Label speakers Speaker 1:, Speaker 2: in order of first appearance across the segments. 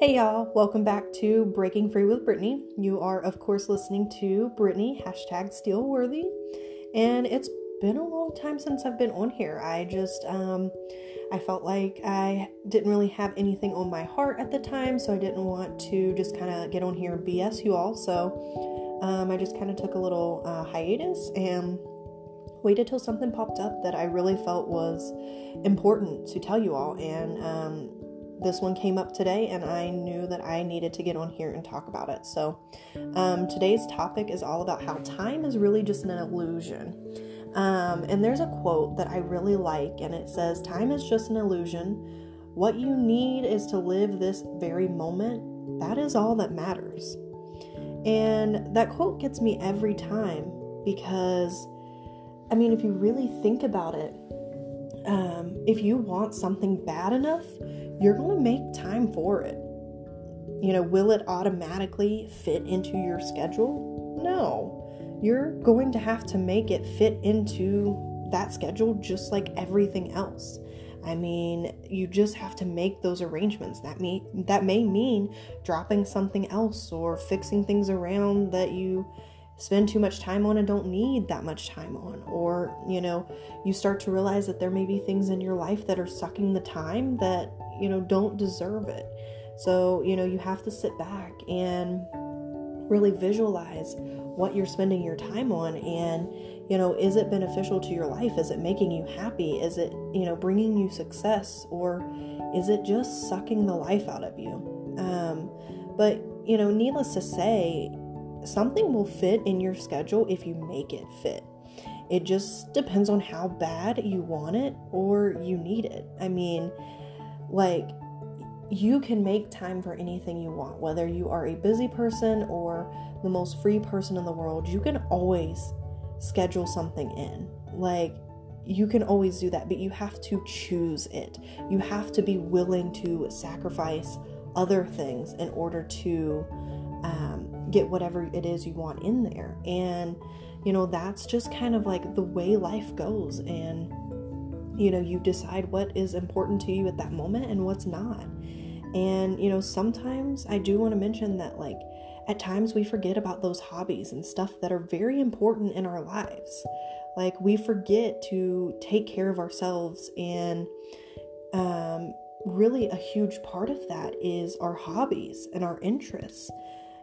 Speaker 1: Hey y'all, welcome back to Breaking Free with Brittany. You are, of course, listening to Brittany, hashtag Steelworthy. And it's been a long time since I've been on here. I just, um, I felt like I didn't really have anything on my heart at the time, so I didn't want to just kind of get on here and BS you all. So um, I just kind of took a little uh, hiatus and waited till something popped up that I really felt was important to tell you all. And um, this one came up today, and I knew that I needed to get on here and talk about it. So, um, today's topic is all about how time is really just an illusion. Um, and there's a quote that I really like, and it says, Time is just an illusion. What you need is to live this very moment. That is all that matters. And that quote gets me every time because, I mean, if you really think about it, um, if you want something bad enough, you're going to make time for it. You know, will it automatically fit into your schedule? No. You're going to have to make it fit into that schedule just like everything else. I mean, you just have to make those arrangements. That may that may mean dropping something else or fixing things around that you spend too much time on and don't need that much time on. Or, you know, you start to realize that there may be things in your life that are sucking the time that, you know, don't deserve it. So, you know, you have to sit back and really visualize what you're spending your time on and you know is it beneficial to your life is it making you happy is it you know bringing you success or is it just sucking the life out of you um, but you know needless to say something will fit in your schedule if you make it fit. It just depends on how bad you want it or you need it. I mean, like, you can make time for anything you want, whether you are a busy person or the most free person in the world. You can always schedule something in. Like, you can always do that, but you have to choose it. You have to be willing to sacrifice other things in order to um, get whatever it is you want in there. And, you know, that's just kind of like the way life goes. And, you know, you decide what is important to you at that moment and what's not. And, you know, sometimes I do want to mention that, like, at times we forget about those hobbies and stuff that are very important in our lives. Like, we forget to take care of ourselves and, um, really a huge part of that is our hobbies and our interests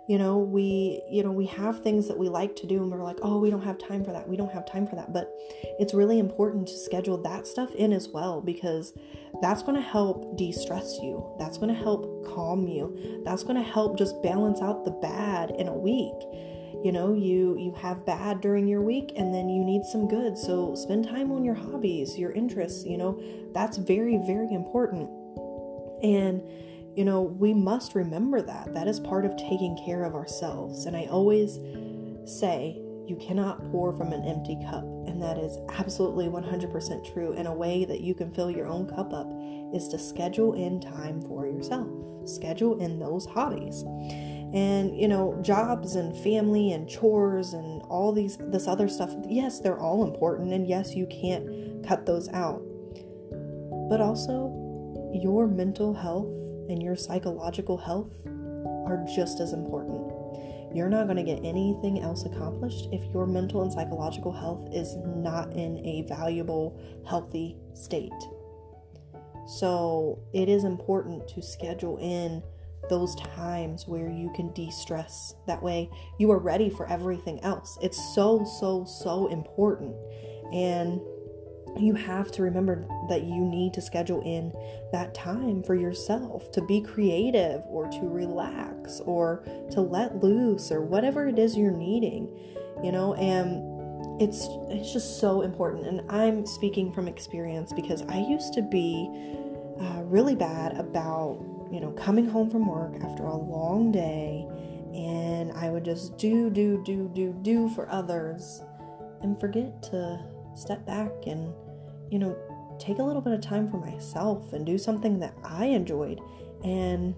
Speaker 1: you know we you know we have things that we like to do and we're like oh we don't have time for that. We don't have time for that. But it's really important to schedule that stuff in as well because that's going to help de-stress you. That's going to help calm you. That's going to help just balance out the bad in a week. You know you you have bad during your week and then you need some good. So spend time on your hobbies your interests you know that's very very important. And you know, we must remember that. That is part of taking care of ourselves. And I always say, you cannot pour from an empty cup. And that is absolutely 100% true. And a way that you can fill your own cup up is to schedule in time for yourself, schedule in those hobbies. And you know, jobs and family and chores and all these this other stuff, yes, they're all important and yes, you can't cut those out. But also your mental health and your psychological health are just as important. You're not going to get anything else accomplished if your mental and psychological health is not in a valuable, healthy state. So, it is important to schedule in those times where you can de stress. That way, you are ready for everything else. It's so, so, so important. And you have to remember that you need to schedule in that time for yourself to be creative or to relax or to let loose or whatever it is you're needing you know? And it's it's just so important. And i'm speaking from experience because i used to be uh, really bad about you know coming home from work after a long day and i would just do do do do do for others and forget to step back and you know, take a little bit of time for myself and do something that I enjoyed. And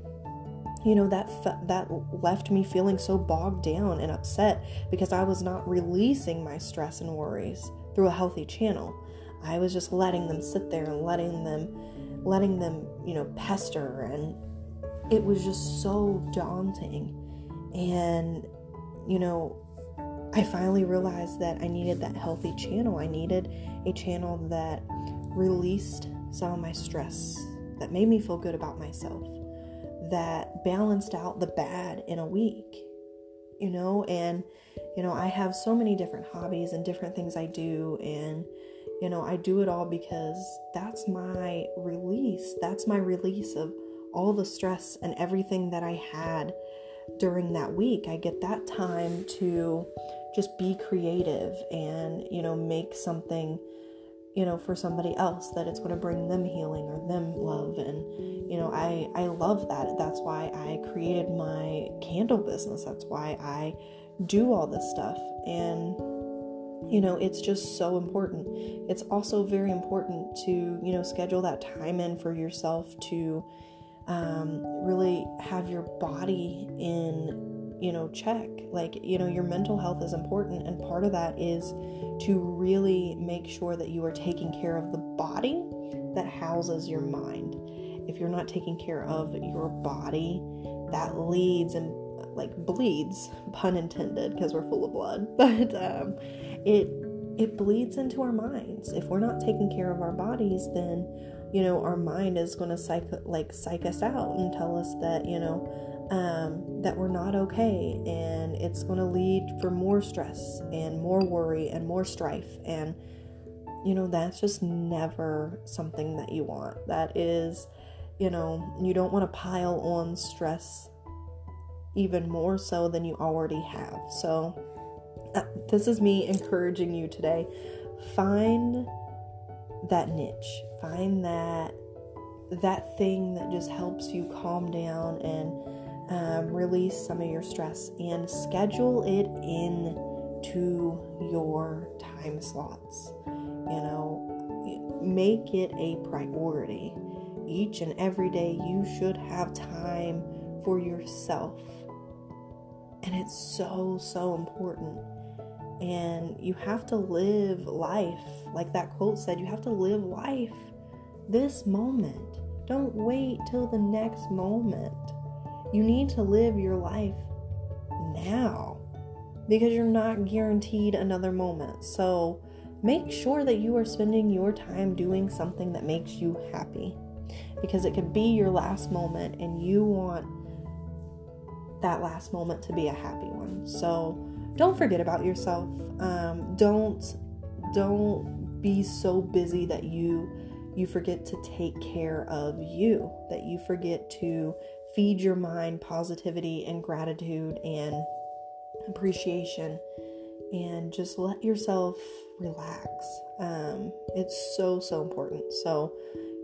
Speaker 1: you know that that left me feeling so bogged down and upset because I was not releasing my stress and worries through a healthy channel. I was just letting them sit there and letting them letting them, you know, pester and it was just so daunting. And, you know, I finally realized that I needed that healthy channel. I needed a channel that released some of my stress, that made me feel good about myself, that balanced out the bad in a week, you know? And, you know, I have so many different hobbies and different things I do. And, you know, I do it all because that's my release. That's my release of all the stress and everything that I had during that week. I get that time to just be creative and, you know, make something, you know, for somebody else that it's going to bring them healing or them love. And, you know, I, I love that. That's why I created my candle business. That's why I do all this stuff. And, you know it's just so important it's also very important to you know schedule that time in for yourself to um, really have your body in you know check. Like you know your mental health is important and part of that is to really make sure that you are taking care of the body that houses your mind. If you're not taking care of your body that leads and like bleeds pun intended because we're full of blood but um, it it bleeds into our minds. If we're not taking care of our bodies then you know our mind is going to psych like psych us out and tell us that you know um, that we're not okay and it's going to lead for more stress and more worry and more strife and you know that's just never something that you want. That is you know you don't want to pile on stress even more so than you already have. So uh, this is me encouraging you today. Find that niche. Find that that thing that just helps you calm down and um, release some of your stress and schedule it in to your time slots. You know make it a priority. Each and every day you should have time for yourself. And it's so so important and you have to live life. Like that quote said, you have to live life this moment. Don't wait till the next moment. You need to live your life now because you're not guaranteed another moment. So make sure that you are spending your time doing something that makes you happy because it could be your last moment and you want that last moment to be a happy one. So don't forget about yourself. Um, don't don't be so busy that you you forget to take care of you. That you forget to feed your mind positivity and gratitude and appreciation and just let yourself relax. Um, it's so, so important. So,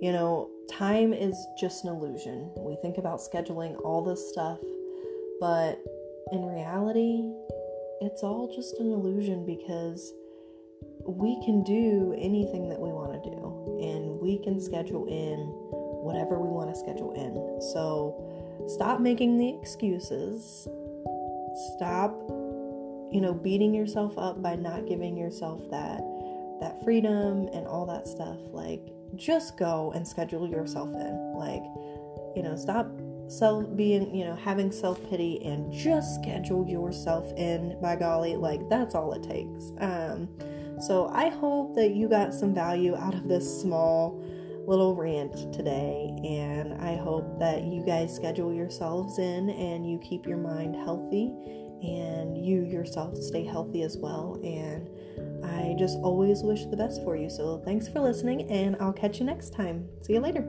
Speaker 1: you know, time is just an illusion. We think about scheduling all this stuff, but in reality, it's all just an illusion because we can do anything that we want to do and we can schedule in whatever we want to schedule in. So stop making the excuses. Stop you know beating yourself up by not giving yourself that that freedom and all that stuff. Like just go and schedule yourself in. Like you know, stop self being you know having self-pity and just schedule yourself in by golly like that's all it takes. Um so i hope that you got some value out of this small little rant today and i hope that you guys schedule yourselves in and you keep your mind healthy and you yourself stay healthy as well and i just always wish the best for you. So thanks for listening and i'll catch you next time. See you later